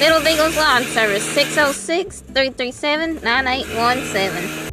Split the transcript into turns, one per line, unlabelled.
Little Bagels Lawn Service 606 337 9817.